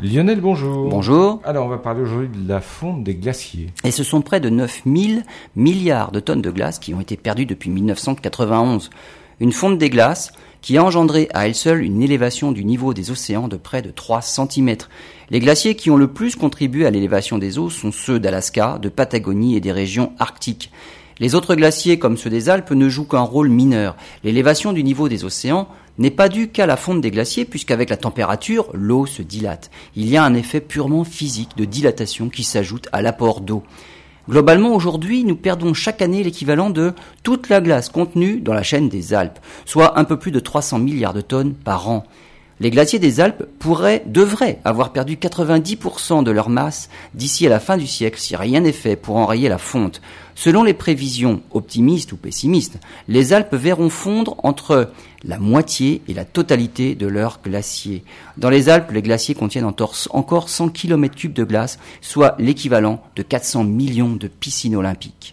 Lionel, bonjour. Bonjour. Alors, on va parler aujourd'hui de la fonte des glaciers. Et ce sont près de 9000 milliards de tonnes de glace qui ont été perdues depuis 1991. Une fonte des glaces qui a engendré à elle seule une élévation du niveau des océans de près de 3 cm. Les glaciers qui ont le plus contribué à l'élévation des eaux sont ceux d'Alaska, de Patagonie et des régions arctiques. Les autres glaciers, comme ceux des Alpes, ne jouent qu'un rôle mineur. L'élévation du niveau des océans n'est pas due qu'à la fonte des glaciers, puisqu'avec la température, l'eau se dilate. Il y a un effet purement physique de dilatation qui s'ajoute à l'apport d'eau. Globalement, aujourd'hui, nous perdons chaque année l'équivalent de toute la glace contenue dans la chaîne des Alpes, soit un peu plus de 300 milliards de tonnes par an. Les glaciers des Alpes pourraient, devraient avoir perdu 90% de leur masse d'ici à la fin du siècle si rien n'est fait pour enrayer la fonte. Selon les prévisions optimistes ou pessimistes, les Alpes verront fondre entre la moitié et la totalité de leurs glaciers. Dans les Alpes, les glaciers contiennent encore 100 km3 de glace, soit l'équivalent de 400 millions de piscines olympiques.